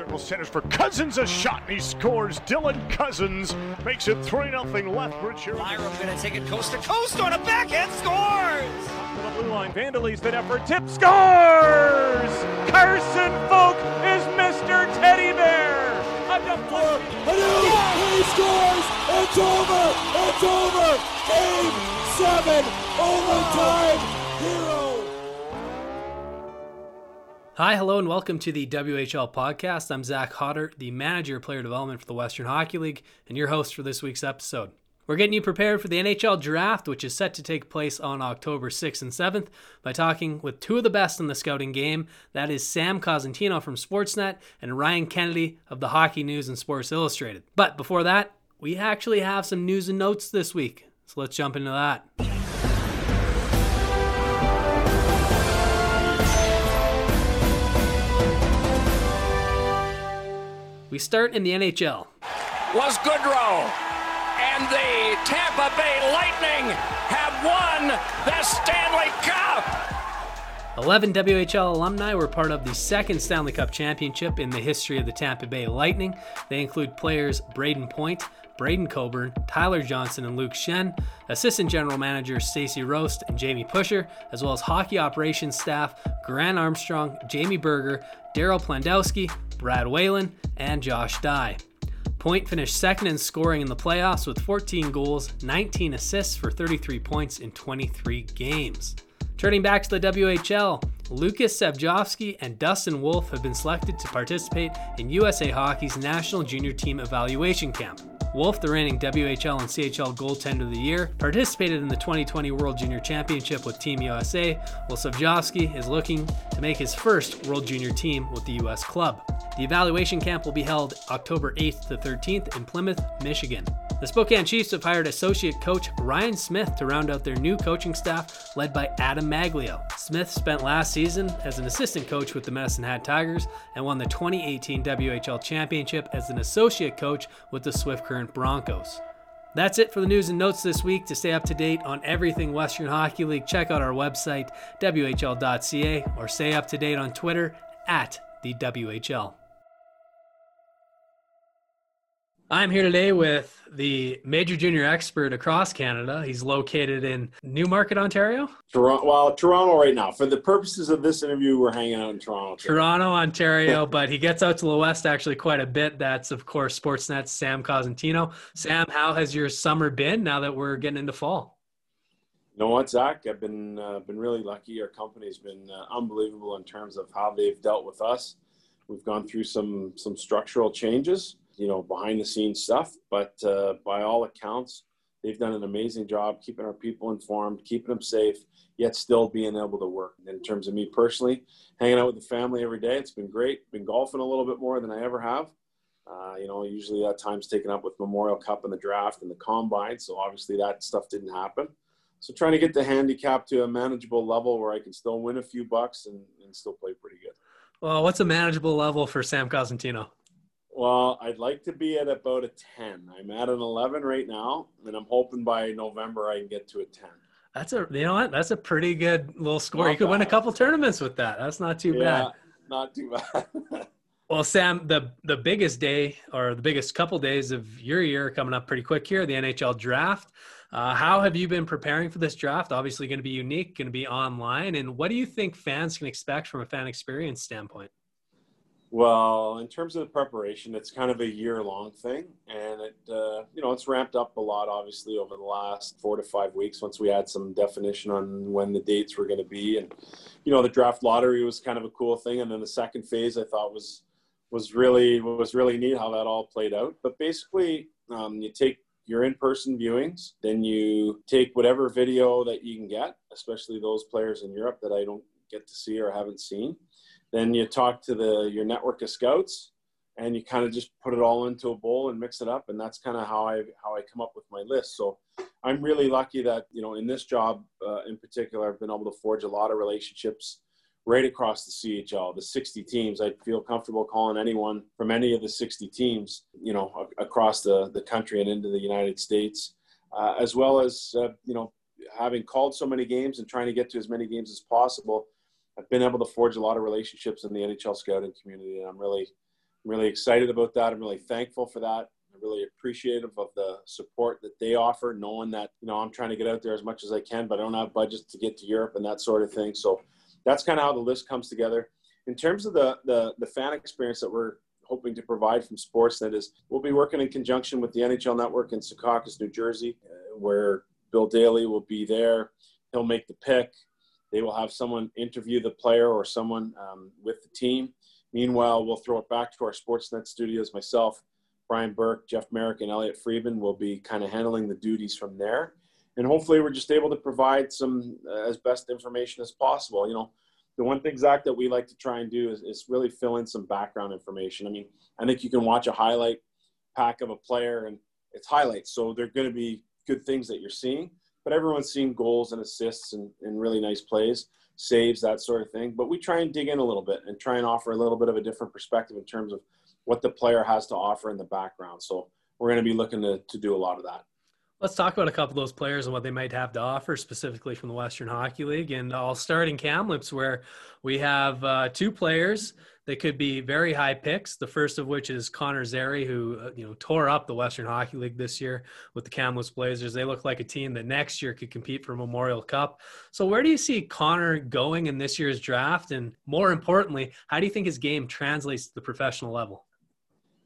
circle centers for Cozens. A shot and he scores. Dylan Cozens makes it 3 0 Lethbridge. Byram gonna take it coast to coast on a backhand scores! To the blue line, Vandalese that effort, tip scores! Carson Folk is Mr. Teddy Bear! A deflection. He scores! It's over! It's over! Game seven! Overtime! Hi, hello, and welcome to the WHL podcast. I'm Zach Hodder, the manager of player development for the Western Hockey League, and your host for this week's episode. We're getting you prepared for the NHL draft, which is set to take place on October 6th and 7th, by talking with two of the best in the scouting game. That is Sam Cosentino from Sportsnet and Ryan Kennedy of the Hockey News and Sports Illustrated. But before that, we actually have some news and notes this week. So let's jump into that. We start in the NHL. was Goodrow. And the Tampa Bay Lightning have won the Stanley Cup. 11 WHL alumni were part of the second Stanley Cup championship in the history of the Tampa Bay Lightning. They include players Brayden Point, Braydon Coburn, Tyler Johnson, and Luke Schenn, assistant general managers Stacy Roest and Jamie Pushor, as well as hockey operations staff Grant Armstrong, Jamie Berger, Darryl Plandowski, Brad Whalen, and Josh Dye. Point finished second in scoring in the playoffs with 14 goals, 19 assists for 33 points in 23 games. Turning back to the WHL, Lukas Svejkovsky and Dustin Wolf have been selected to participate in USA Hockey's National Junior Team Evaluation Camp. Wolf, the reigning WHL and CHL goaltender of the year, participated in the 2020 World Junior Championship with Team USA, while Svejkovsky is looking to make his first World Junior team with the US club. The evaluation camp will be held October 8th to 13th in Plymouth, Michigan. The Spokane Chiefs have hired associate coach Ryan Smith to round out their new coaching staff, led by Adam Maglio. Smith spent last season as an assistant coach with the Medicine Hat Tigers and won the 2018 WHL Championship as an associate coach with the Swift Current Broncos. That's it for the news and notes this week. To stay up to date on everything Western Hockey League, check out our website, WHL.ca, or stay up to date on Twitter at the WHL. I'm here today with the major junior expert across Canada. He's located in Newmarket, Ontario. Toronto, well, Toronto right now. For the purposes of this interview, we're hanging out in Toronto. Toronto, Ontario, but he gets out to the west actually quite a bit. That's, of course, Sportsnet's Sam Cosentino. Sam, how has your summer been now that we're getting into fall? You know what, Zach? I've been uh, been really lucky. Our company's been uh, unbelievable in terms of how they've dealt with us. We've gone through some some structural changes, you know, behind the scenes stuff. But uh, by all accounts, they've done an amazing job keeping our people informed, keeping them safe, yet still being able to work. In terms of me personally, hanging out with the family every day, it's been great. Been golfing a little bit more than I ever have. Uh, you know, usually that time's taken up with Memorial Cup and the draft and the combine. So obviously that stuff didn't happen. So trying to get the handicap to a manageable level where I can still win a few bucks and, and still play pretty good. Well, what's a manageable level for Sam Cosentino? Well, I'd like to be at about a 10. I'm at an 11 right now, and I'm hoping by November I can get to a 10. That's a you know what? That's a pretty good little score. Not you could win a couple tournaments with that. That's not too bad. Not too bad. Well, Sam, the the biggest day or the biggest couple days of your year coming up pretty quick here, the NHL draft. Uh, how have you been preparing for this draft? Obviously, going to be unique, going to be online. And what do you think fans can expect from a fan experience standpoint? Well, in terms of the preparation, it's kind of a year long thing. And it, uh, you know, it's ramped up a lot, obviously, over the last four to five weeks once we had some definition on when the dates were going to be. And, you know, the draft lottery was kind of a cool thing. And then the second phase I thought was, was really was really neat how that all played out. But basically, um, you take your in-person viewings, then you take whatever video that you can get, especially those players in Europe that I don't get to see or haven't seen. Then you talk to the your network of scouts, and you kind of just put it all into a bowl and mix it up, and that's kind of how I how I come up with my list. So I'm really lucky that you know in this job uh, in particular, I've been able to forge a lot of relationships right across the CHL, the 60 teams. I feel comfortable calling anyone from any of the 60 teams, you know, across the, the country and into the United States, uh, as well as, uh, you know, having called so many games and trying to get to as many games as possible. I've been able to forge a lot of relationships in the NHL scouting community, and I'm really, really excited about that. I'm really thankful for that. I'm really appreciative of the support that they offer, knowing that, you know, I'm trying to get out there as much as I can, but I don't have budgets to get to Europe and that sort of thing. So that's kind of how the list comes together. In terms of the, the, the fan experience that we're hoping to provide from Sportsnet is we'll be working in conjunction with the NHL Network in Secaucus, New Jersey, uh, where Bill Daly will be there. He'll make the pick. They will have someone interview the player or someone um, with the team. Meanwhile, we'll throw it back to our Sportsnet studios. Myself, Brian Burke, Jeff Marek, and Elliotte Friedman will be kind of handling the duties from there. And hopefully, we're just able to provide some uh, as best information as possible. You know, the one thing, Zach, that we like to try and do is, is really fill in some background information. I mean, I think you can watch a highlight pack of a player and it's highlights. So they're going to be good things that you're seeing, but everyone's seeing goals and assists and, and really nice plays, saves, that sort of thing. But we try and dig in a little bit and try and offer a little bit of a different perspective in terms of what the player has to offer in the background. So we're going to be looking to, to do a lot of that. Let's talk about a couple of those players and what they might have to offer, specifically from the Western Hockey League. And I'll start in Kamloops, where we have uh, two players that could be very high picks. The first of which is Connor Zary, who uh, you know tore up the Western Hockey League this year with the Kamloops Blazers. They look like a team that next year could compete for Memorial Cup. So where do you see Connor going in this year's draft? And more importantly, how do you think his game translates to the professional level?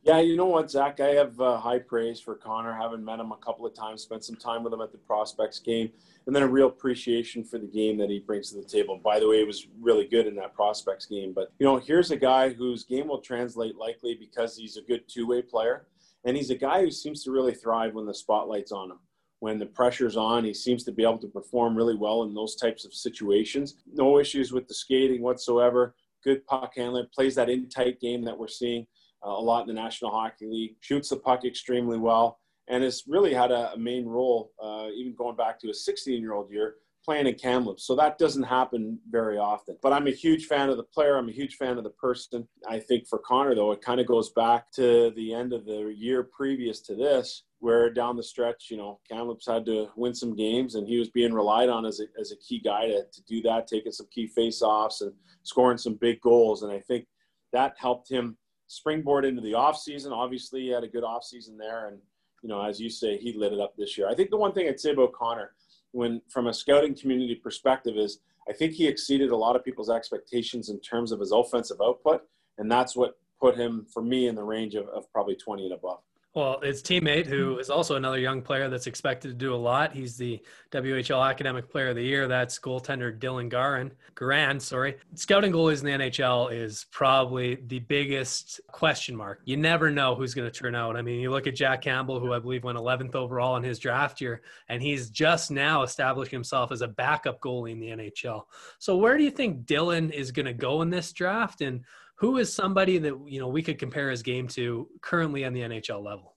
Yeah, you know what, Zach? I have uh, high praise for Connor. Having met him a couple of times, spent some time with him at the prospects game, and then a real appreciation for the game that he brings to the table. By the way, he was really good in that prospects game. But you know, here's a guy whose game will translate likely because he's a good two-way player, and he's a guy who seems to really thrive when the spotlight's on him. When the pressure's on, he seems to be able to perform really well in those types of situations. No issues with the skating whatsoever. Good puck handler, plays that in tight game that we're seeing a lot in the National Hockey League, shoots the puck extremely well, and has really had a, a main role, uh, even going back to a 16 year old year, playing in Kamloops. So that doesn't happen very often. But I'm a huge fan of the player. I'm a huge fan of the person. I think for Connor, though, it kind of goes back to the end of the year previous to this, where down the stretch, you know, Kamloops had to win some games and he was being relied on as a, as a key guy to, to do that, taking some key face-offs and scoring some big goals. And I think that helped him springboard into the off season. Obviously, he had a good off season there, and you know, as you say, he lit it up this year. I think the one thing I'd say about Connor, when from a scouting community perspective, is I think he exceeded a lot of people's expectations in terms of his offensive output, and that's what put him for me in the range of, of probably 20 and above. Well, his teammate, who is also another young player that's expected to do a lot, he's the WHL Academic Player of the Year. That's goaltender Dylan Garin. Garand, sorry. Scouting goalies in the NHL is probably the biggest question mark. You never know who's going to turn out. I mean, you look at Jack Campbell, who I believe went 11th overall in his draft year, and he's just now establishing himself as a backup goalie in the NHL. So, where do you think Dylan is going to go in this draft? And who is somebody that you know we could compare his game to currently on the NHL level?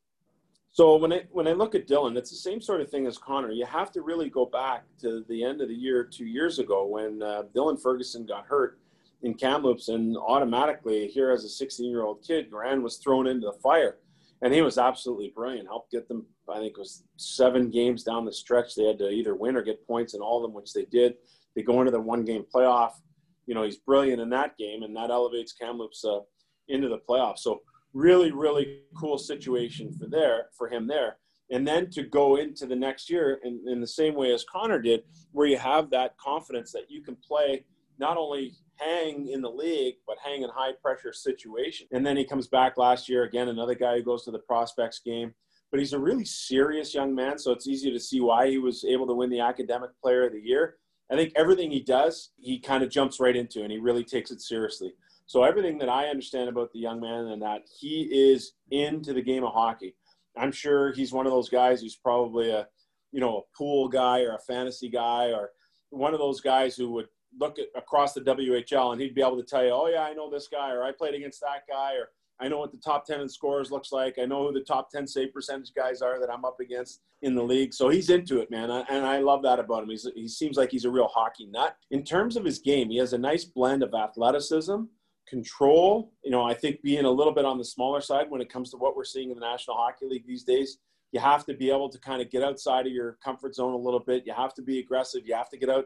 So when I when I look at Dylan, it's the same sort of thing as Connor. You have to really go back to the end of the year two years ago when uh, Dylan Ferguson got hurt in Kamloops, and automatically here as a 16 year old kid, Garand was thrown into the fire, and he was absolutely brilliant. Helped get them, I think it was seven games down the stretch. They had to either win or get points in all of them, which they did. They go into the one game playoff you know he's brilliant in that game, and that elevates Kamloops uh, into the playoffs. So really, really cool situation for there for him there. And then to go into the next year in, in the same way as Connor did, where you have that confidence that you can play not only hang in the league, but hang in high pressure situation. And then he comes back last year again, another guy who goes to the prospects game. But he's a really serious young man, so it's easy to see why he was able to win the academic player of the year. I think everything he does, he kind of jumps right into and he really takes it seriously. So everything that I understand about the young man and that he is into the game of hockey. I'm sure he's one of those guys who's probably a, you know, a pool guy or a fantasy guy or one of those guys who would look at across the WHL and he'd be able to tell you, oh yeah, I know this guy or I played against that guy or I know what the top 10 in scores looks like. I know who the top 10 save percentage guys are that I'm up against in the league. So he's into it, man. And I love that about him. He's, he seems like he's a real hockey nut. In terms of his game, he has a nice blend of athleticism, control. You know, I think being a little bit on the smaller side when it comes to what we're seeing in the National Hockey League these days, you have to be able to kind of get outside of your comfort zone a little bit. You have to be aggressive. You have to get out,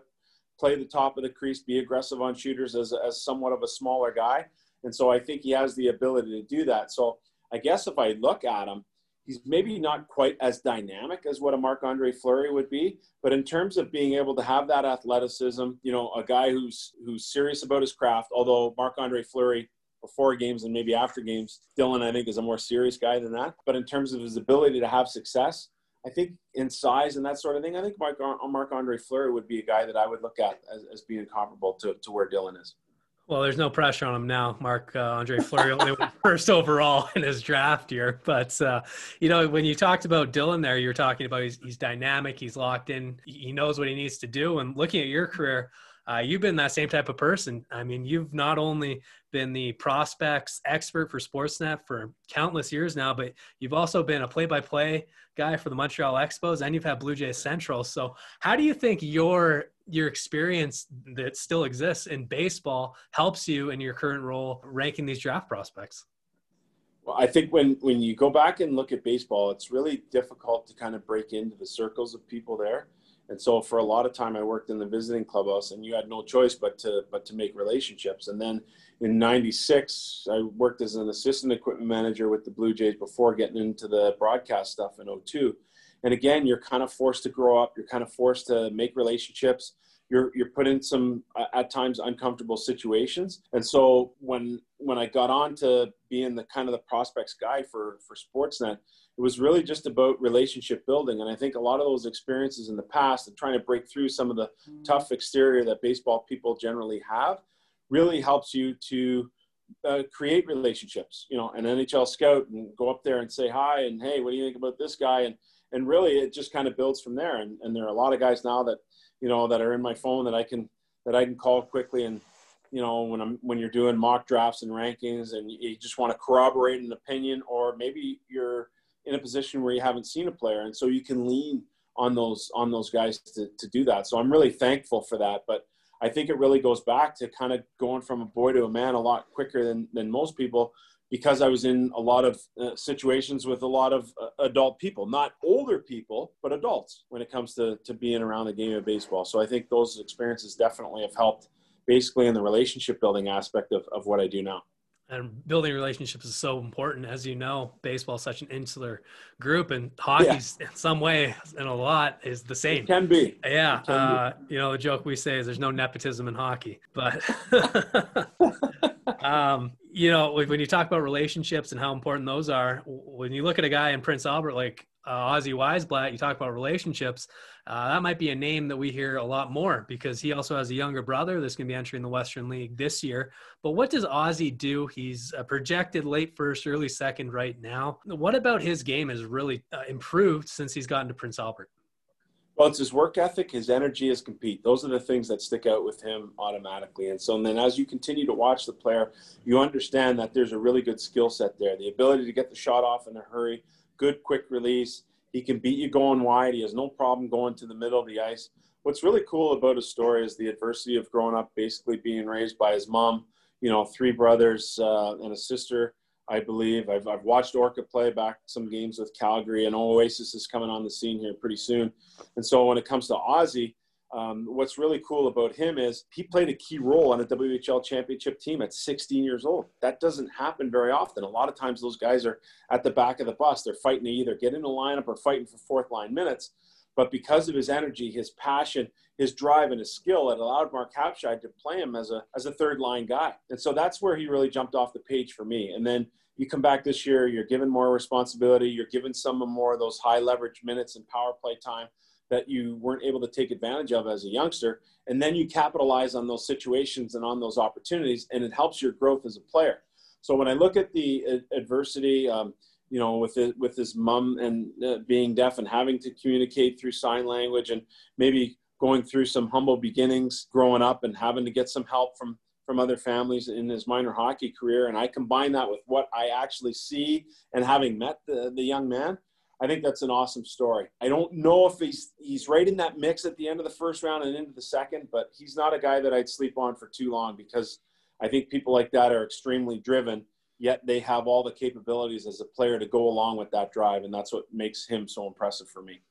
play the top of the crease, be aggressive on shooters as, as somewhat of a smaller guy And so I think he has the ability to do that. So I guess if I look at him, he's maybe not quite as dynamic as what a Marc Andre Fleury would be, but in terms of being able to have that athleticism, you know, a guy who's who's serious about his craft. Although Marc Andre Fleury before games and maybe after games, Dylan I think is a more serious guy than that. But in terms of his ability to have success, I think in size and that sort of thing, I think Marc Andre Fleury would be a guy that I would look at as, as being comparable to, to where Dylan is. Well, there's no pressure on him now. Mark uh, Andre Fleury only went first overall in his draft year. But, uh, you know, when you talked about Dylan there, you were talking about he's, he's dynamic, he's locked in, he knows what he needs to do. And looking at your career, uh, you've been that same type of person. I mean, you've not only been the prospects expert for Sportsnet for countless years now, but you've also been a play by play guy for the Montreal Expos and you've had Blue Jays Central. So, how do you think your your experience that still exists in baseball helps you in your current role ranking these draft prospects? Well, I think when when you go back and look at baseball, it's really difficult to kind of break into the circles of people there. And so for a lot of time, I worked in the visiting clubhouse, and you had no choice but to but to make relationships. And then in '96, I worked as an assistant equipment manager with the Blue Jays before getting into the broadcast stuff in 02 and again you're kind of forced to grow up. You're kind of forced to make relationships you're you're put in some uh, at times uncomfortable situations. And so when when i got on to being the kind of the prospects guy for for sportsnet it was really just about relationship building. And i think a lot of those experiences in the past and trying to break through some of the tough exterior that baseball people generally have really helps you to uh, create relationships you know an nhl scout and go up there and say hi and hey what do you think about this guy? And and really it just kind of builds from there. And, and there are a lot of guys now that, you know, that are in my phone that I can, that I can call quickly. And, you know, when I'm, when you're doing mock drafts and rankings and you just want to corroborate an opinion, or maybe you're in a position where you haven't seen a player. And so you can lean on those, on those guys to, to do that. So I'm really thankful for that. But I think it really goes back to kind of going from a boy to a man a lot quicker than, than most people because I was in a lot of uh, situations with a lot of uh, adult people, not older people, but adults when it comes to, to being around the game of baseball. So I think those experiences definitely have helped basically in the relationship building aspect of, of what I do now. And building relationships is so important. As you know, baseball is such an insular group, and hockey's yeah. in some way and a lot is the same. It can be. Yeah. Can uh, be. You know, the joke we say is there's no nepotism in hockey. But, um, you know, when you talk about relationships and how important those are, when you look at a guy in Prince Albert like uh, Ozzy Wiesblatt, you talk about relationships. Uh, that might be a name that we hear a lot more because he also has a younger brother that's going to be entering the Western League this year. But what does Ozzy do? He's a projected late first, early second right now. What about his game has really uh, improved since he's gotten to Prince Albert? Well, it's his work ethic, his energy, his compete. Those are the things that stick out with him automatically. And so, and then as you continue to watch the player, you understand that there's a really good skill set there. The ability to get the shot off in a hurry, good quick release. He can beat you going wide. He has no problem going to the middle of the ice. What's really cool about his story is the adversity of growing up, basically being raised by his mom, you know, three brothers uh, and a sister I believe. I've, I've watched Orca play back some games with Calgary, and Ocean is coming on the scene here pretty soon. And so when it comes to Ozzy, um, what's really cool about him is he played a key role on a WHL championship team at 16 years old. That doesn't happen very often. A lot of times those guys are at the back of the bus. They're fighting to either get in the lineup or fighting for fourth line minutes. But because of his energy, his passion, his drive, and his skill, it allowed Marc Habscheid to play him as a as a third line guy. And so that's where he really jumped off the page for me. And then you come back this year, you're given more responsibility, you're given some more of those high leverage minutes and power play time that you weren't able to take advantage of as a youngster. And then you capitalize on those situations and on those opportunities, and it helps your growth as a player. So when I look at the adversity, um, you know, with it, with his mom and uh, being deaf and having to communicate through sign language, and maybe going through some humble beginnings growing up and having to get some help from from other families in his minor hockey career. And I combine that with what I actually see and having met the, the young man. I think that's an awesome story. I don't know if he's he's right in that mix at the end of the first round and into the second, but he's not a guy that I'd sleep on for too long because I think people like that are extremely driven, yet they have all the capabilities as a player to go along with that drive, and that's what makes him so impressive for me.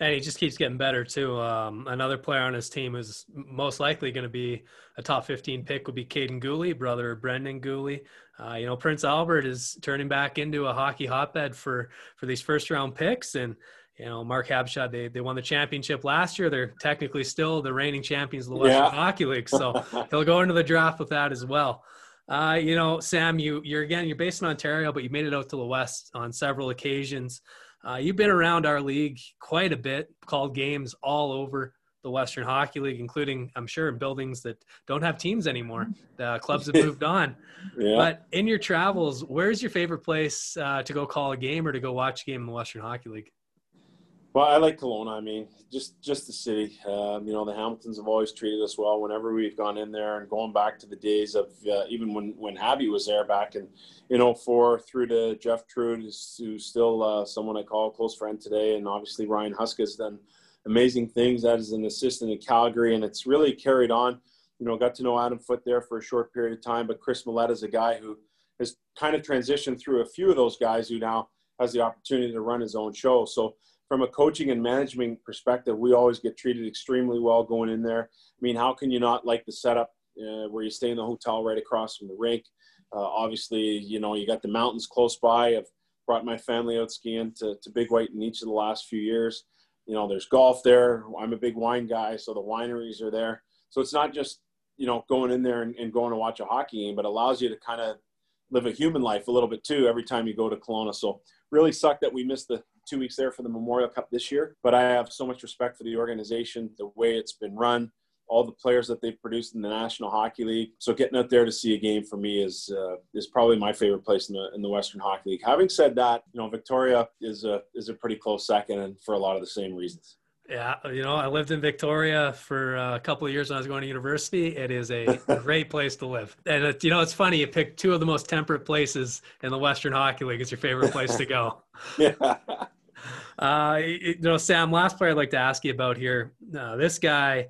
And he just keeps getting better too. Um, another player on his team who's most likely going to be a top 15 pick would be Kaiden Guhle, brother of Brendan Guhle. Uh, you know, Prince Albert is turning back into a hockey hotbed for for these first round picks, and you know, Marc Habscheid, they, they won the championship last year. They're technically still the reigning champions of the Western yeah. Hockey League. So he'll go into the draft with that as well. Uh, you know, Sam, you, you're again, you're based in Ontario, but you made it out to the West on several occasions. Uh, you've been around our league quite a bit, called games all over the Western Hockey League, including, I'm sure, in buildings that don't have teams anymore. The clubs have moved on. Yeah. But in your travels, where's your favorite place uh, to go call a game or to go watch a game in the Western Hockey League? Well, I like Kelowna. I mean, just just the city. Um, you know, the Hamiltons have always treated us well whenever we've gone in there, and going back to the days of uh, even when when Habby was there back in in 04 through to Jeff Truitt, who's, still uh, someone I call a close friend today, and obviously Ryan Huska has done amazing things as an assistant in Calgary, and it's really carried on. You know, got to know Adam Foote there for a short period of time, but Kris Mallette is a guy who has kind of transitioned through a few of those guys who now has the opportunity to run his own show. So from a coaching and management perspective, we always get treated extremely well going in there. I mean, how can you not like the setup uh, where you stay in the hotel right across from the rink? Uh, obviously, you know, you got the mountains close by. I've brought my family out skiing to, to Big White in each of the last few years. You know, there's golf there. I'm a big wine guy, so the wineries are there. So it's not just, you know, going in there and, and going to watch a hockey game, but allows you to kind of live a human life a little bit too every time you go to Kelowna. So really sucked that we missed the two weeks there for the Memorial Cup this year. But I have so much respect for the organization, the way it's been run, all the players that they've produced in the National Hockey League. So getting out there to see a game for me is uh, is probably my favorite place in the in the Western Hockey League. Having said that, you know Victoria is a is a pretty close second, and for a lot of the same reasons. Yeah, you know, I lived in Victoria for a couple of years when I was going to university. It is a great place to live. And, it, you know, it's funny, you picked two of the most temperate places in the Western Hockey League as your favorite place to go. yeah. Uh, you know, Sam, last player I'd like to ask you about here. Uh, this guy,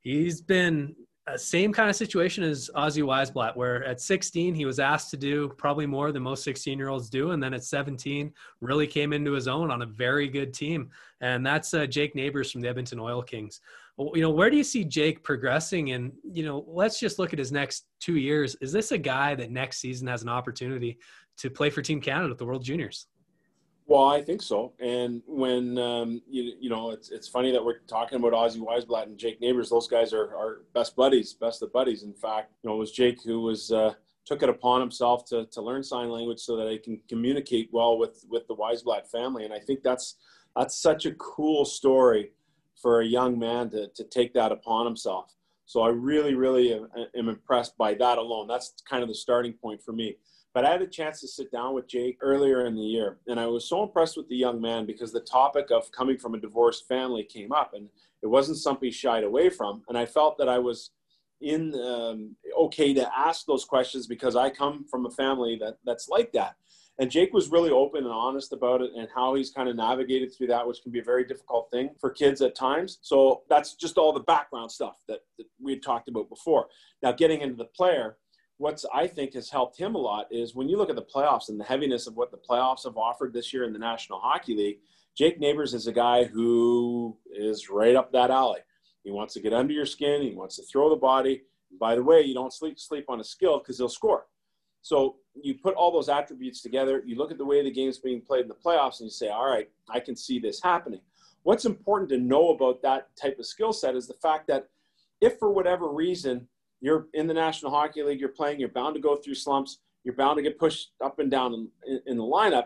he's been a same kind of situation as Ozzy Wiesblatt, where at 16 he was asked to do probably more than most 16 year olds do, and then at 17 really came into his own on a very good team, and that's uh, Jake Neighbors from the Edmonton Oil Kings. You know, where do you see Jake progressing? And you know, let's just look at his next two years. Is this a guy that next season has an opportunity to play for Team Canada at the World Juniors? Well, I think so. And when um, you you know, it's it's funny that we're talking about Ozzy Wiesblatt and Jake Neighbors. Those guys are are best buddies, best of buddies. In fact, you know, it was Jake who was uh, took it upon himself to to learn sign language so that he can communicate well with with the Wiesblatt family. And I think that's that's such a cool story for a young man to to take that upon himself. So I really, really am, am impressed by that alone. That's kind of the starting point for me. But I had a chance to sit down with Jake earlier in the year, and I was so impressed with the young man because the topic of coming from a divorced family came up, and it wasn't something he shied away from. And I felt that I was in um, okay to ask those questions because I come from a family that that's like that. And Jake was really open and honest about it and how he's kind of navigated through that, which can be a very difficult thing for kids at times. So that's just all the background stuff that, that we had talked about before. Now, getting into the player, what's I think has helped him a lot is when you look at the playoffs and the heaviness of what the playoffs have offered this year in the National Hockey League. Jake Neighbors is a guy who is right up that alley. He wants to get under your skin. He wants to throw the body. by the way, you don't sleep sleep on a skill because he'll score. So you put all those attributes together. You look at the way the game's being played in the playoffs, and you say, "All right, I can see this happening." What's important to know about that type of skill set is the fact that if for whatever reason you're in the National Hockey League, you're playing, you're bound to go through slumps, you're bound to get pushed up and down in, in, the lineup.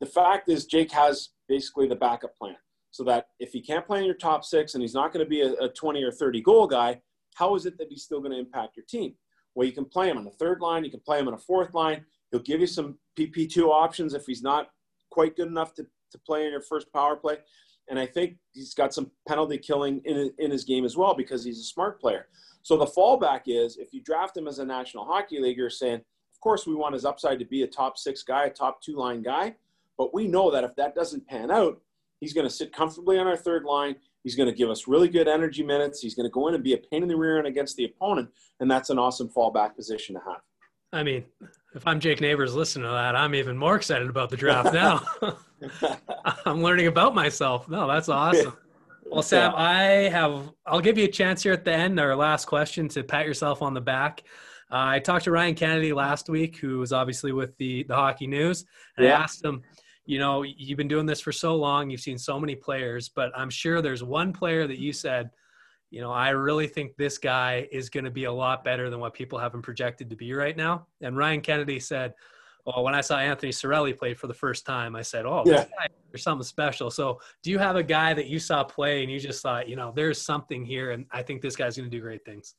The fact is, Jake has basically the backup plan so that if he can't play in your top six and he's not going to be a, a 20 or 30 goal guy, how is it that he's still going to impact your team? Well, you can play him on the third line, you can play him on a fourth line. He'll give you some PP2 options if he's not quite good enough to, to play in your first power play. And I think he's got some penalty killing in, in his game as well because he's a smart player. So the fallback is if you draft him as a National Hockey League, you're saying, of course, we want his upside to be a top six guy, a top two line guy. But we know that if that doesn't pan out, he's going to sit comfortably on our third line. He's going to give us really good energy minutes. He's going to go in and be a pain in the rear end against the opponent. And that's an awesome fallback position to have. I mean, if I'm Jake Neighbors listening to that, I'm even more excited about the draft now. I'm learning about myself. No, that's awesome. Well, Sam, yeah. I have. I'll give you a chance here at the end, our last question, to pat yourself on the back. Uh, I talked to Ryan Kennedy last week, who was obviously with the the Hockey News, and yeah. I asked him, you know, you've been doing this for so long, you've seen so many players, but I'm sure there's one player that you said, you know, I really think this guy is going to be a lot better than what people have him projected to be right now. And Ryan Kennedy said, well, when I saw Anthony Cirelli play for the first time, I said, "Oh, yeah. there's something special." So, do you have a guy that you saw play and you just thought, you know, there's something here, and I think this guy's going to do great things?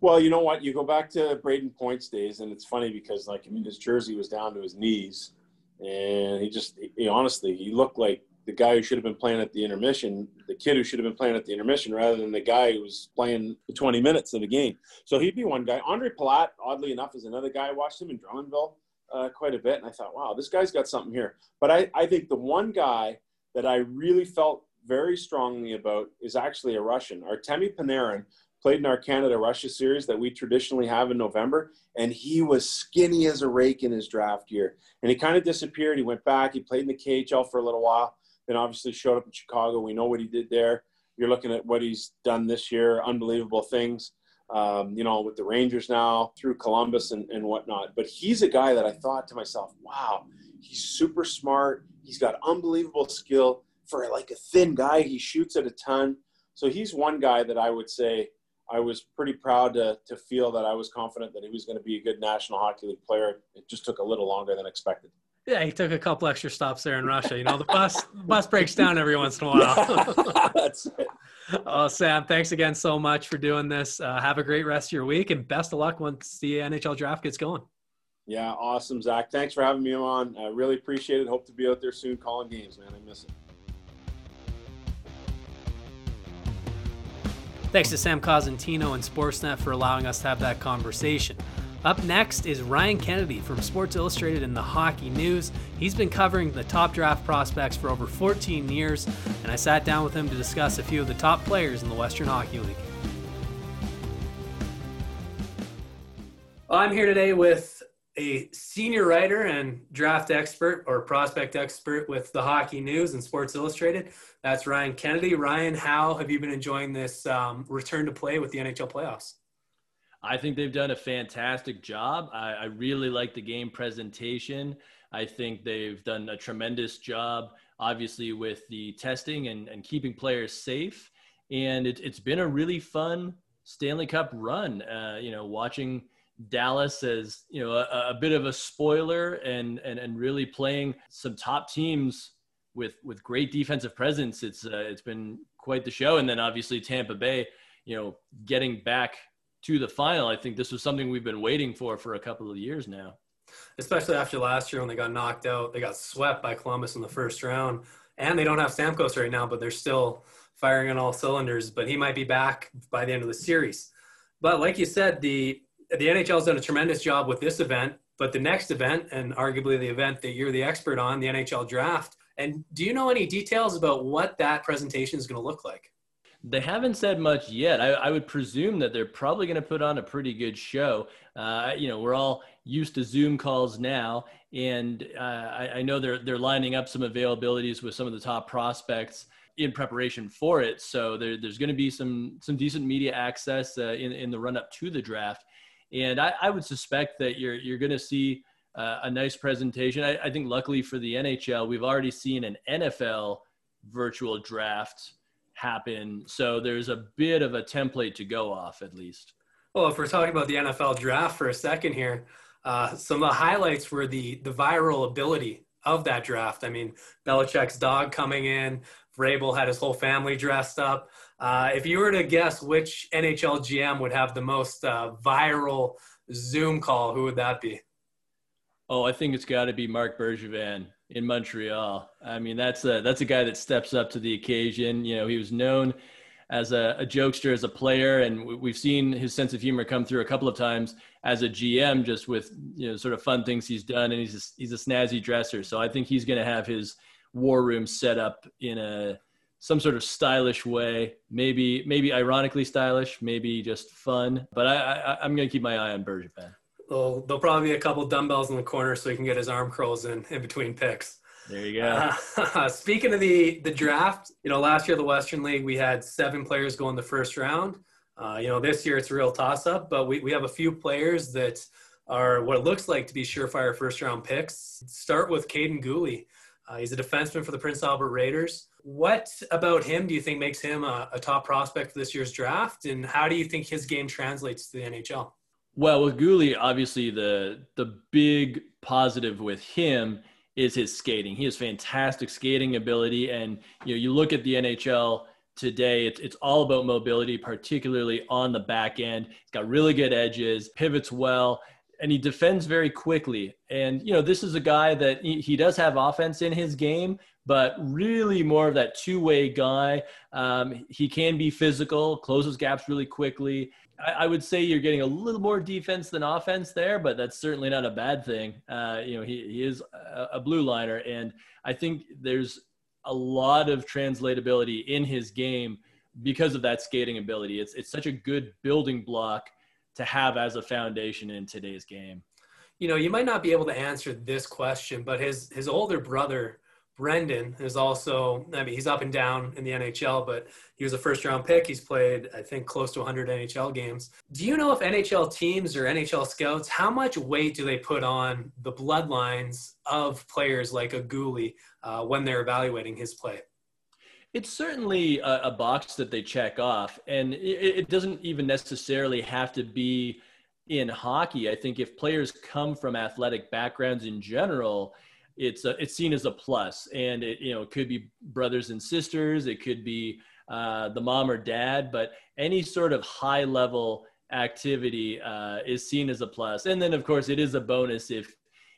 Well, you know what? You go back to Brayden Point's days, and it's funny because, like, I mean, his jersey was down to his knees, and he just, he, honestly, he looked like the guy who should have been playing at the intermission, the kid who should have been playing at the intermission, rather than the guy who was playing the 20 minutes of the game. So he'd be one guy. Ondrej Palat, oddly enough, is another guy. I watched him in Drummondville uh, quite a bit, and I thought, wow, this guy's got something here. But I, I think the one guy that I really felt very strongly about is actually a Russian, Artemi Panarin, played in our Canada Russia series that we traditionally have in November, and he was skinny as a rake in his draft year. And he kind of disappeared. He went back. He played in the KHL for a little while then obviously showed up in Chicago. We know what he did there. You're looking at what he's done this year, unbelievable things. Um, you know, with the Rangers now through Columbus and, and whatnot. But he's a guy that I thought to myself, wow, he's super smart. He's got unbelievable skill for like a thin guy. He shoots at a ton. So he's one guy that I would say I was pretty proud to, to feel that I was confident that he was going to be a good National Hockey League player. It just took a little longer than expected. Yeah, he took a couple extra stops there in Russia. You know, the bus bus breaks down every once in a while. That's it. Oh, Sam, thanks again so much for doing this. Uh, have a great rest of your week and best of luck once the NHL draft gets going. Yeah, awesome, Zach. Thanks for having me on. I really appreciate it. Hope to be out there soon calling games, man. I miss it. Thanks to Sam Cosentino and Sportsnet for allowing us to have that conversation. Up next is Ryan Kennedy from Sports Illustrated and the Hockey News. He's been covering the top draft prospects for over 14 years, and I sat down with him to discuss a few of the top players in the Western Hockey League. I'm here today with a senior writer and draft expert or prospect expert with the Hockey News and Sports Illustrated. That's Ryan Kennedy. Ryan, how have you been enjoying this um, return to play with the NHL playoffs? I think they've done a fantastic job. I, I, really like the game presentation. I think they've done a tremendous job, obviously, with the testing and, and keeping players safe. And it, has been a really fun Stanley Cup run. Uh, you know, watching Dallas as you know a, a, bit of a spoiler and, and and really playing some top teams with with great defensive presence. It's uh, it's been quite the show. And then obviously Tampa Bay, you know, getting back to the final. I think this was something we've been waiting for for a couple of years now. Especially after last year when they got knocked out, they got swept by Columbus in the first round, and they don't have Stamkos right now, but they're still firing on all cylinders. But he might be back by the end of the series. But like you said, the the NHL has done a tremendous job with this event, but the next event, and arguably the event that you're the expert on, the NHL draft. And do you know any details about what that presentation is going to look like? They haven't said much yet. I, I would presume that they're probably going to put on a pretty good show. Uh, you know, we're all used to Zoom calls now, and uh, I, I, know they're they're lining up some availabilities with some of the top prospects in preparation for it. So there, there's going to be some some decent media access uh, in in the run up to the draft, and I, I would suspect that you're you're going to see. Uh, a nice presentation. I, I think, luckily for the NHL, we've already seen an NFL virtual draft happen. So there's a bit of a template to go off at least. Well, if we're talking about the NFL draft for a second here, uh, some of the highlights were the the viral ability of that draft. I mean, Belichick's dog coming in, Vrabel had his whole family dressed up. Uh, if you were to guess which NHL GM would have the most uh, viral Zoom call, who would that be? Oh, I think it's got to be Marc Bergevin in Montreal. I mean, that's a that's a guy that steps up to the occasion. You know, he was known as a, a jokester, as a player, and we've seen his sense of humor come through a couple of times as a GM, just with you know sort of fun things he's done, and he's a, he's a snazzy dresser. So I think he's going to have his war room set up in a some sort of stylish way, maybe maybe ironically stylish, maybe just fun. But I, I I'm going to keep my eye on Bergevin there'll, there'll probably be a couple dumbbells in the corner so he can get his arm curls in in between picks. There you go. Uh, speaking of the the draft, you know, last year the Western League we had seven players go in the first round. Uh, you know, this year it's a real toss up, but we, we have a few players that are what it looks like to be surefire first round picks. Start with Kaiden Guhle. Uh, he's a defenseman for the Prince Albert Raiders. What about him do you think makes him a, a, top prospect for this year's draft? And how do you think his game translates to the NHL? Well, with Guhle, obviously the the big positive with him is his skating. He has fantastic skating ability, and you know you look at the NHL today. It's, it's all about mobility, particularly on the back end. He's got really good edges, pivots well, and he defends very quickly. And, you know, this is a guy that he, he does have offense in his game, but really more of that two way guy. Um, he can be physical, closes gaps really quickly. I, would say you're getting a little more defense than offense there, but that's certainly not a bad thing. Uh, you know, he, he is a, a blue liner. And I think there's a lot of translatability in his game because of that skating ability. It's it's such a good building block to have as a foundation in today's game. You know, you might not be able to answer this question, but his his older brother Brendan is also, I mean, he's up and down in the NHL, but he was a first round pick. He's played, I think, close to 100 NHL games. Do you know if NHL teams or NHL scouts, how much weight do they put on the bloodlines of players like a Guhle uh, when they're evaluating his play? It's certainly a, a box that they check off, and it, it doesn't even necessarily have to be in hockey. I think if players come from athletic backgrounds in general, it's a, it's seen as a plus. And it you know it could be brothers and sisters it could be uh, the mom or dad but any sort of high level activity uh, is seen as a plus. And then of course it is a bonus if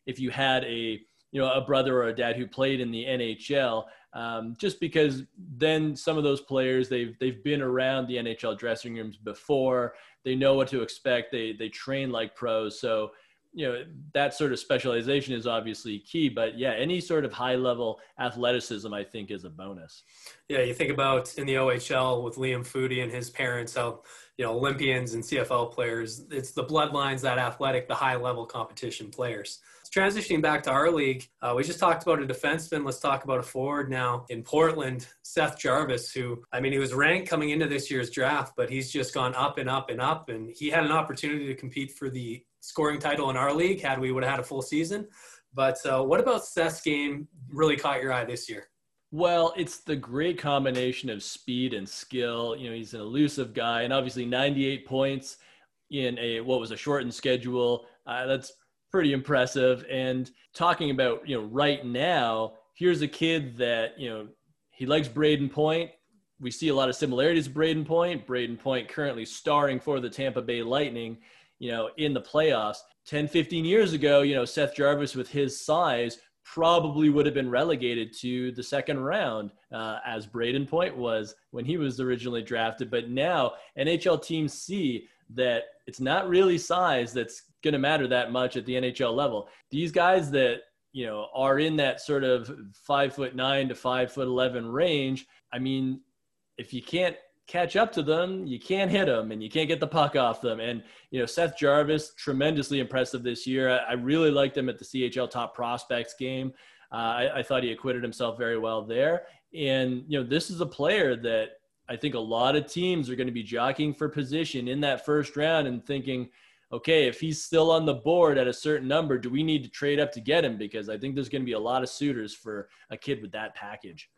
if you had a you know a brother or a dad who played in the nhl um, just because then some of those players they've they've been around the nhl dressing rooms before. They know what to expect. They they train like pros. So you know that sort of specialization is obviously key but yeah any sort of high level athleticism i think is a bonus. Yeah you think about in the ohl with liam foudy and his parents how you know olympians and cfl players it's the bloodlines that athletic the high level competition players. Transitioning back to our league uh, we just talked about a defenseman. Let's talk about a forward now in portland seth jarvis who i mean he was ranked coming into this year's draft but he's just gone up and up and up and he had an opportunity to compete for the scoring title in our league had we would have had a full season. But uh, what about Seth's game really caught your eye this year? Well, it's the great combination of speed and skill. You know, he's an elusive guy, and obviously 98 points in a what was a shortened schedule. Uh, that's pretty impressive. And talking about you know right now, here's a kid that you know he likes Brayden Point. We see a lot of similarities to Brayden Point. Brayden Point currently starring for the Tampa Bay Lightning you know, in the playoffs. 10, 15 years ago, you know, Seth Jarvis with his size probably would have been relegated to the second round, uh, as Brayden Point was when he was originally drafted. But now NHL teams see that it's not really size that's going to matter that much at the NHL level. These guys that you know are in that sort of five foot nine to five foot eleven range. I mean, if you can't catch up to them, you can't hit them and you can't get the puck off them. And, you know, Seth Jarvis, tremendously impressive this year. I, I really liked him at the CHL top prospects game. Uh, I, I, thought he acquitted himself very well there. And, you know, this is a player that I think a lot of teams are going to be jockeying for position in that first round and thinking, okay, if he's still on the board at a certain number, do we need to trade up to get him? Because I think there's going to be a lot of suitors for a kid with that package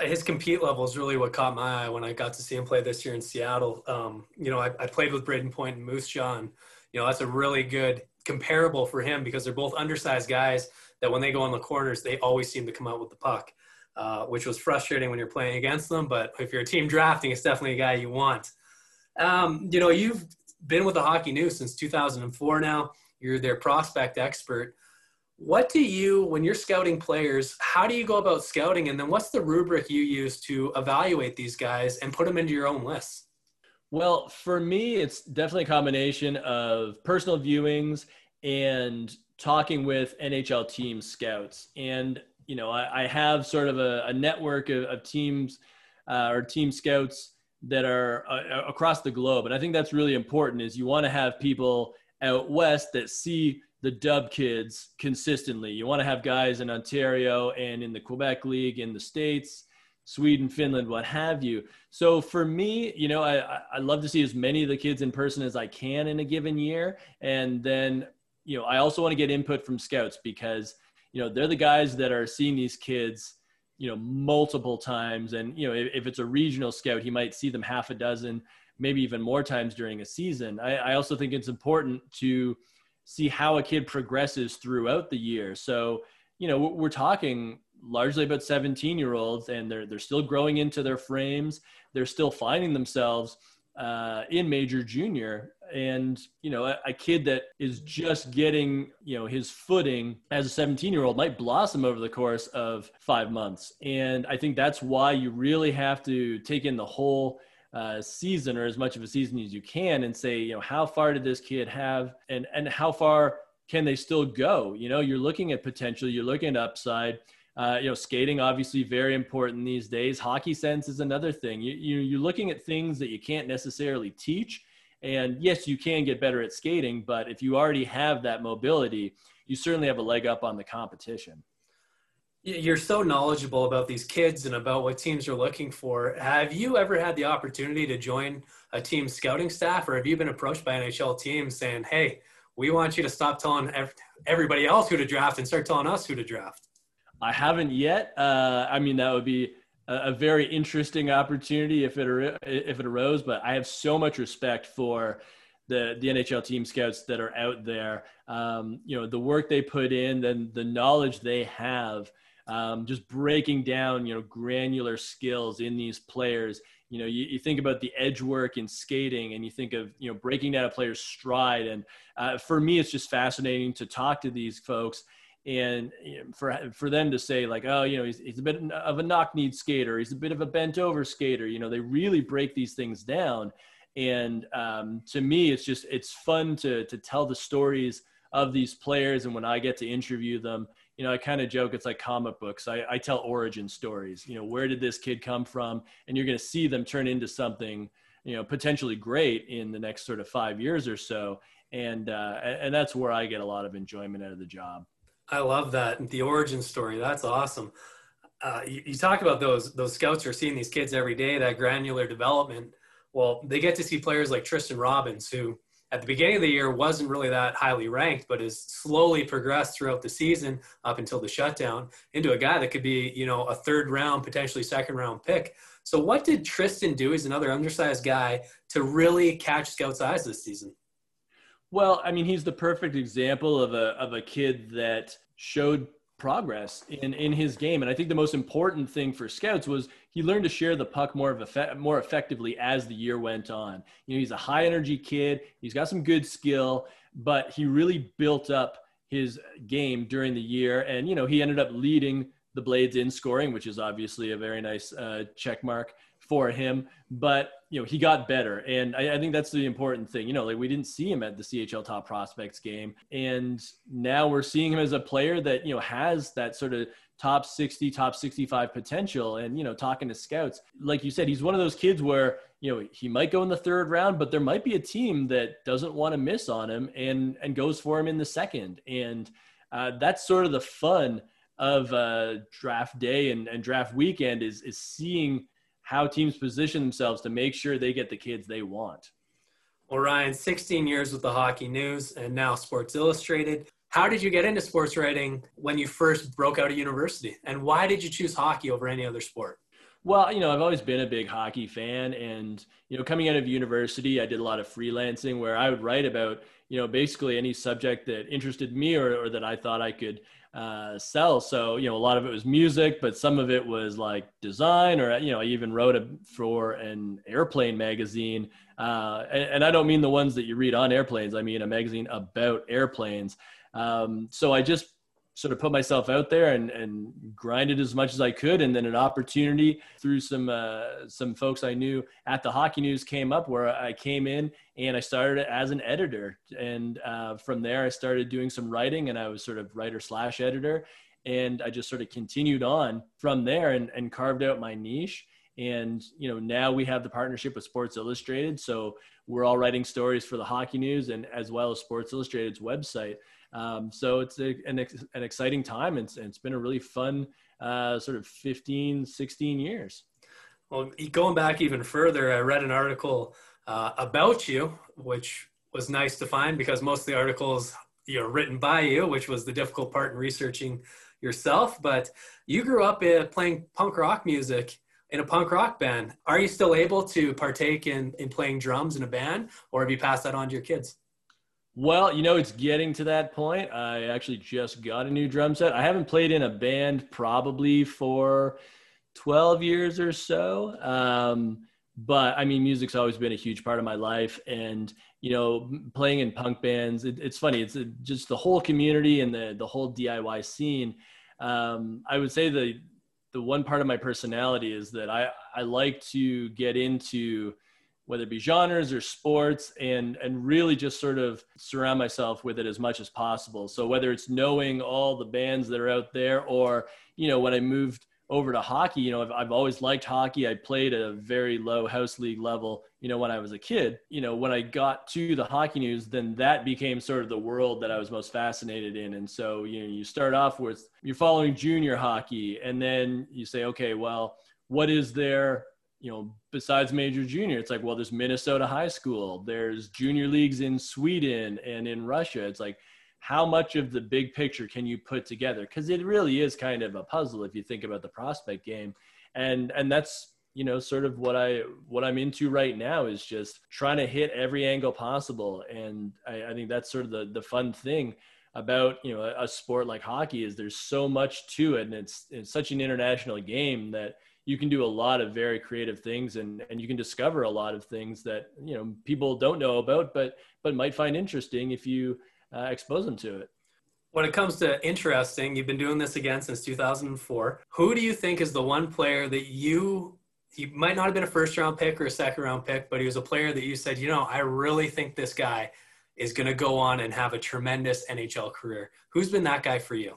his compete level is really what caught my eye when I got to see him play this year in Seattle. Um, you know, I, I, played with Brayden Point and Moose Jaw. You know, that's a really good comparable for him because they're both undersized guys that when they go on the corners, they always seem to come out with the puck, uh, which was frustrating when you're playing against them. But if you're a team drafting, it's definitely a guy you want. Um, you know, you've been with the Hockey News since 2004 now. You're their prospect expert. What do you, when you're scouting players, how do you go about scouting? And then what's the rubric you use to evaluate these guys and put them into your own lists? Well, for me, it's definitely a combination of personal viewings and talking with NHL team scouts. And, you know, I, I have sort of a, a network of, of teams uh, or team scouts that are uh, across the globe. And I think that's really important is you want to have people out west that see the dub kids consistently. You want to have guys in Ontario and in the Quebec League in the States, Sweden, Finland, what have you. So for me, you know, I, I love to see as many of the kids in person as I can in a given year. And then, you know, I also want to get input from scouts because, you know, they're the guys that are seeing these kids, you know, multiple times. And, you know, if, if it's a regional scout, he might see them half a dozen, maybe even more times during a season. I, I also think it's important to, see how a kid progresses throughout the year. So, you know, we're talking largely about 17 year olds and they're, they're still growing into their frames. They're still finding themselves uh, in major junior and you know a, a, kid that is just getting you know his footing as a 17 year old might blossom over the course of five months and i think that's why you really have to take in the whole uh, season or as much of a season as you can and say, you know, how far did this kid have and, and how far can they still go? You know, you're looking at potential, you're looking at upside. Uh, you know, skating obviously very important these days. Hockey sense is another thing. You, you you're looking at things that you can't necessarily teach. And yes, you can get better at skating, but if you already have that mobility, you certainly have a leg up on the competition you're so knowledgeable about these kids and about what teams are looking for. Have you ever had the opportunity to join a team scouting staff, or have you been approached by NHL teams saying, "Hey, we want you to stop telling everybody else who to draft and start telling us who to draft"? I haven't yet. Uh, I mean, that would be a, a, very interesting opportunity if it if it arose. But I have so much respect for the the NHL team scouts that are out there. Um, you know, the work they put in, then the knowledge they have um, just breaking down, you know, granular skills in these players. You know, you, you, think about the edge work in skating and you think of, you know, breaking down a player's stride. And uh, for me, it's just fascinating to talk to these folks and for, for them to say like, oh, you know, he's, he's a bit of a knock-kneed skater. He's a bit of a bent over skater. You know, they really break these things down. And um, to me, it's just, it's fun to, to tell the stories of these players. And when I get to interview them, you know, I kind of joke it's like comic books. I, I tell origin stories. You know, where did this kid come from? And you're going to see them turn into something, you know, potentially great in the next sort of five years or so. And uh, and that's where I get a lot of enjoyment out of the job. I love that the origin story. That's awesome. Uh, you, you talk about those those scouts are seeing these kids every day. That granular development. Well, they get to see players like Tristen Robins, who at the beginning of the year wasn't really that highly ranked, but has slowly progressed throughout the season up until the shutdown into a guy that could be, you know, a third round, potentially second round pick. So what did Tristen do as another undersized guy to really catch scouts' eyes this season? Well, I mean, he's the perfect example of a of a kid that showed progress in in his game. And i think the most important thing for scouts was he learned to share the puck more of effect, more effectively as the year went on. You know he's a high energy kid. He's got some good skill but he really built up his game during the year. And you know he ended up leading the blades in scoring which is obviously a very nice uh, check mark for him but you know he got better. And I, I, think that's the important thing. You know like we didn't see him at the chl top prospects game and now we're seeing him as a player that you know has that sort of top 60 top 65 potential and you know talking to scouts. Like you said he's one of those kids where you know he might go in the third round but there might be a team that doesn't want to miss on him and and goes for him in the second. And uh, that's sort of the fun of uh, draft day and, and draft weekend is is seeing how teams position themselves to make sure they get the kids they want. Well, Ryan, 16 years with the Hockey News and now Sports Illustrated. How did you get into sports writing when you first broke out of university? And why did you choose hockey over any other sport? Well, you know, I've always been a big hockey fan. And, you know, coming out of university, I did a lot of freelancing where I would write about, you know, basically any subject that interested me or, or that I thought I could uh, sell. So, you know, a lot of it was music, but some of it was like design, or, you know, I even wrote a, for an airplane magazine. Uh, and, and, I don't mean the ones that you read on airplanes, I mean a magazine about airplanes. Um, so I just sort of put myself out there and, and grinded as much as I could. And then an opportunity through some uh, some folks I knew at the Hockey News came up where I came in and I started as an editor. And uh, from there, I started doing some writing, and I was sort of writer slash editor. And I just sort of continued on from there and, and carved out my niche. And you know now we have the partnership with Sports Illustrated, so we're all writing stories for the Hockey News and as well as Sports Illustrated's website. Um, so it's a, an, an exciting time and it's, and it's been a really fun uh, sort of 15, 16 years. Well, going back even further, I read an article uh, about you, which was nice to find because most of the articles you know written by you, which was the difficult part in researching yourself. But you grew up uh, playing punk rock music in a punk rock band. Are you still able to partake in in playing drums in a band, or have you passed that on to your kids? Well, you know, it's getting to that point. I actually just got a new drum set. I haven't played in a band probably for 12 years or so. Um, but I mean, music's always been a huge part of my life. And, you know, playing in punk bands, it, it's funny. It's just the whole community and the, the whole DIY scene. Um, I would say the, the one part of my personality is that I, I like to get into whether it be genres or sports and and really just sort of surround myself with it as much as possible so whether it's knowing all the bands that are out there or you know when i moved over to hockey, you know, I've, I've always liked hockey. I played at a very low house league level, you know, when I was a kid. You know, when I got to the hockey news, then that became sort of the world that I was most fascinated in. And so, you know, you start off with you're following junior hockey, and then you say, okay, well, what is there, you know, besides major junior? It's like, well, there's Minnesota high school, there's junior leagues in Sweden and in Russia. It's like, how much of the big picture can you put together because it really is kind of a puzzle if you think about the prospect game and and that's you know sort of what i what i'm into right now is just trying to hit every angle possible and i, I think that's sort of the the fun thing about you know a, a, sport like hockey is there's so much to it and it's it's such an international game that you can do a lot of very creative things and and you can discover a lot of things that you know people don't know about but but might find interesting if you uh, expose them to it. When it comes to interesting, you've been doing this again since 2004. Who do you think is the one player that you he might not have been a first round pick or a second round pick, but he was a player that you said, you know, I really think this guy is going to go on and have a tremendous NHL career. Who's been that guy for you?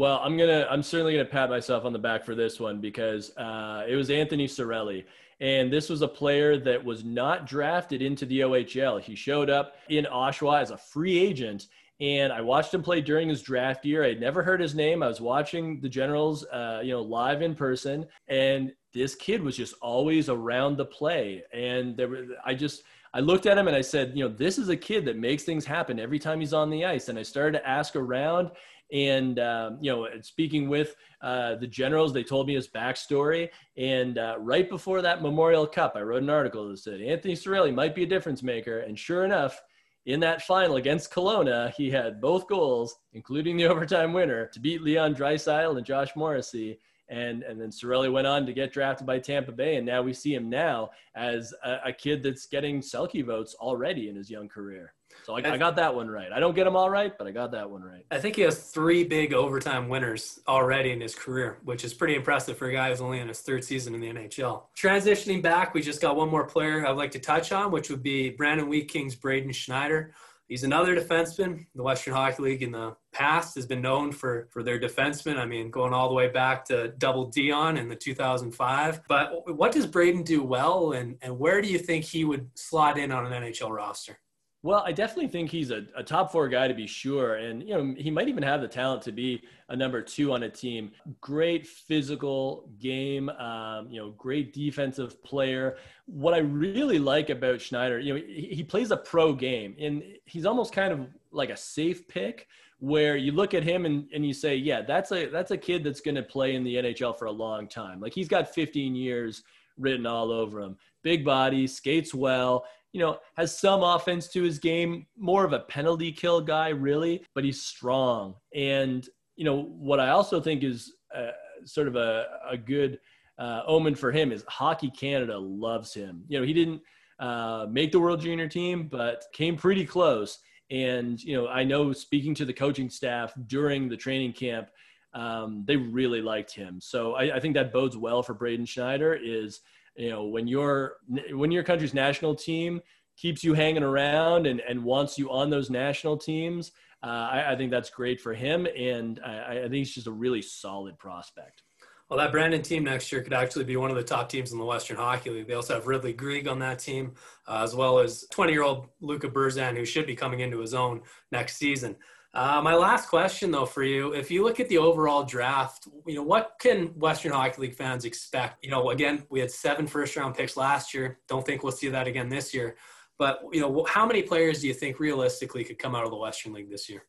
Well, I'm gonna, I'm certainly gonna pat myself on the back for this one because uh, it was Anthony Cirelli, and this was a player that was not drafted into the OHL. He showed up in Oshawa as a free agent. And I watched him play during his draft year. I had never heard his name. I was watching the Generals, uh, you know, live in person, and this kid was just always around the play. And there, were, I just, I looked at him and I said, you know, this is a kid that makes things happen every time he's on the ice. And I started to ask around, and um, you know, speaking with uh, the generals, they told me his backstory. And uh, right before that Memorial Cup, I wrote an article that said Anthony Cirelli might be a difference maker. And sure enough, in that final against Kelowna, he had both goals, including the overtime winner, to beat Leon Draisaitl and Josh Morrissey. And, and then Cirelli went on to get drafted by Tampa Bay. And now we see him now as a, a kid that's getting Selke votes already in his young career. So I, I, got that one right. I don't get them all right, but I got that one right. I think he has three big overtime winners already in his career, which is pretty impressive for a guy who's only in his third season in the NHL. Transitioning back, we just got one more player I'd like to touch on, which would be Brandon Wheat Kings Braden Schneider. He's another defenseman. The Western Hockey League in the past has been known for, for their defensemen. I mean, going all the way back to Double Dion in the 2005. But what does Braden do well, and, and where do you think he would slot in on an NHL roster? Well, I definitely think he's a, a, top four guy to be sure. And, you know, he might even have the talent to be a number two on a team. Great physical game, um, you know, great defensive player. What I really like about Schneider, you know, he, he plays a pro game and he's almost kind of like a safe pick where you look at him and, and you say, yeah, that's a, that's a kid that's going to play in the NHL for a long time. Like he's got 15 years written all over him. Big body, skates well you know, has some offense to his game, more of a penalty kill guy, really, but he's strong. And, you know, what I also think is uh, sort of a, a good uh, omen for him is Hockey Canada loves him. You know, he didn't uh, make the World Junior team, but came pretty close. And, you know, I know speaking to the coaching staff during the training camp, um, they really liked him. So I, I think that bodes well for Braden Schneider is – you know when your when your country's national team keeps you hanging around and, and wants you on those national teams uh, I, I, think that's great for him and I, I, think he's just a really solid prospect Well, that Brandon team next year could actually be one of the top teams in the Western Hockey League. They also have Ridley Greig on that team, uh, as well as 20 year old Luka Burzan, who should be coming into his own next season. Uh, my last question, though, for you: If you look at the overall draft, you know what can Western Hockey League fans expect? You know, again, we had seven first-round picks last year. Don't think we'll see that again this year. But you know, how many players do you think realistically could come out of the Western League this year?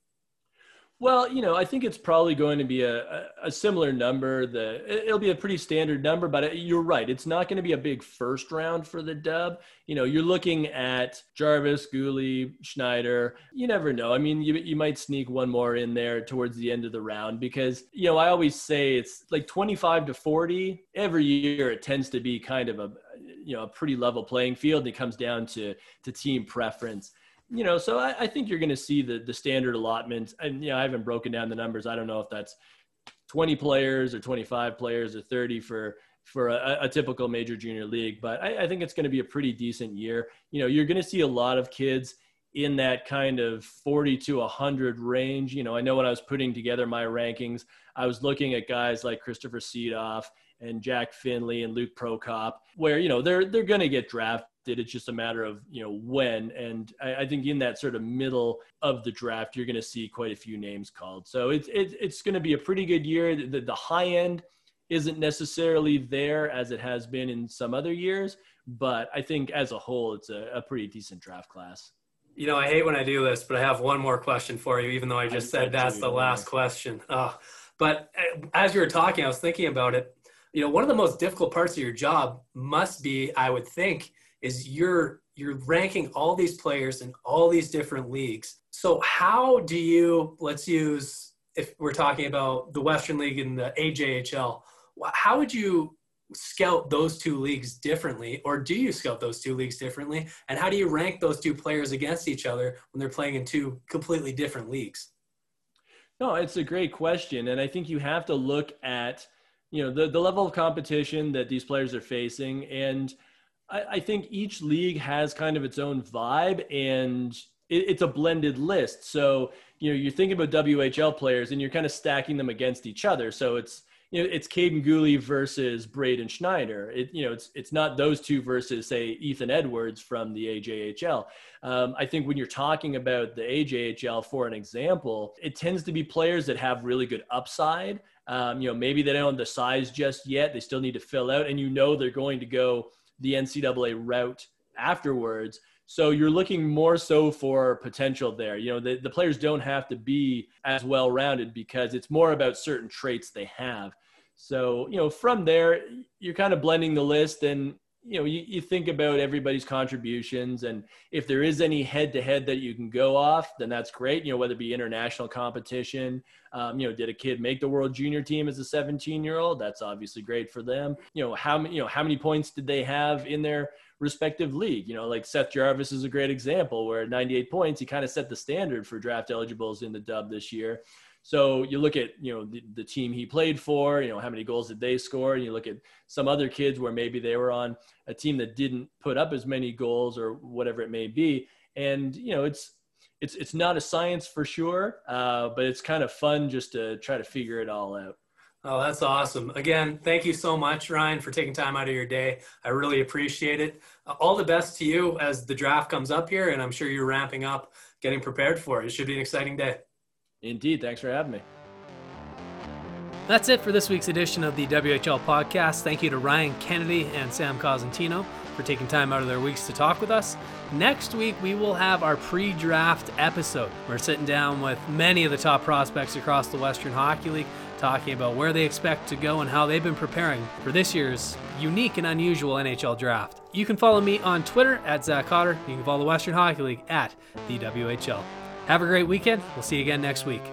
Well, you know, I think it's probably going to be a, a similar number. The it'll be a pretty standard number, but uh, you're right. It's not going to be a big first round for the dub. You know, you're looking at Jarvis, Guhle, Schneider. You never know. I mean, you you might sneak one more in there towards the end of the round because you know I always say it's like 25 to 40 every year. It tends to be kind of a you know a pretty level playing field. It comes down to to team preference you know, so I, I think you're going to see the the standard allotments. And you know, I haven't broken down the numbers. I don't know if that's 20 players or 25 players or 30 for for a, a typical major junior league. But I, I think it's going to be a pretty decent year. You know, you're going to see a lot of kids in that kind of 40 to 100 range. You know, I know when I was putting together my rankings, I was looking at guys like Christoffer Sedoff and Jack Finley and Luke Prokop, where you know they're they're going to get drafted. It's just a matter of you know when, and I, I think in that sort of middle of the draft, you're going to see quite a few names called. So it's it, it's going to be a pretty good year. The, the high end isn't necessarily there as it has been in some other years, but I think as a whole, it's a, a pretty decent draft class. You know, I hate when I do this, but I have one more question for you, even though I just I said that's the last question. Oh, but uh, as you were talking, I was thinking about it you know one of the most difficult parts of your job must be i would think is you're you're ranking all these players in all these different leagues. So how do you let's use if we're talking about the western league and the ajhl how would you scout those two leagues differently? Or do you scout those two leagues differently? And how do you rank those two players against each other when they're playing in two completely different leagues? No it's a great question. And i think you have to look at you know the, the level of competition that these players are facing. And I, I think each league has kind of its own vibe and it, it's a blended list so you know you're thinking about whl players and you're kind of stacking them against each other so it's you know it's Kaiden Guhle versus Braden Schneider. It you know it's it's not those two versus say Ethan Edwards from the AJHL. Um, I think when you're talking about the AJHL, for an example, it tends to be players that have really good upside, um, you know, maybe they don't have the size just yet. They still need to fill out, and you know they're going to go the NCAA route afterwards. So you're looking more so for potential there. You know, the, the players don't have to be as well rounded because it's more about certain traits they have. So, you know, from there, you're kind of blending the list and you know, you, you think about everybody's contributions, and if there is any head to head that you can go off, then that's great. You know, whether it be international competition, um, you know, did a kid make the world junior team as a 17 year old? That's obviously great for them. You know, how many, you know, how many points did they have in their respective league? You know, like Seth Jarvis is a great example where 98 points, he kind of set the standard for draft eligibles in the dub this year. So you look at you know the, the team he played for, you know how many goals did they score, and you look at some other kids where maybe they were on a team that didn't put up as many goals or whatever it may be, and you know it's it's it's not a science for sure, uh, but it's kind of fun just to try to figure it all out. Oh, that's awesome. Again, thank you so much, Ryan, for taking time out of your day. I really appreciate it. All the best to you as the draft comes up here, and I'm sure you're ramping up, getting prepared for it. It should be an exciting day. Indeed. Thanks for having me. That's it for this week's edition of the WHL podcast. Thank you to Ryan Kennedy and Sam Cosentino for taking time out of their weeks to talk with us. Next week, we will have our pre draft episode. We're sitting down with many of the top prospects across the Western Hockey League, talking about where they expect to go and how they've been preparing for this year's unique and unusual NHL draft. You can follow me on Twitter at Zach Cotter. You can follow the Western Hockey League at the WHL. Have a great weekend. We'll see you again next week.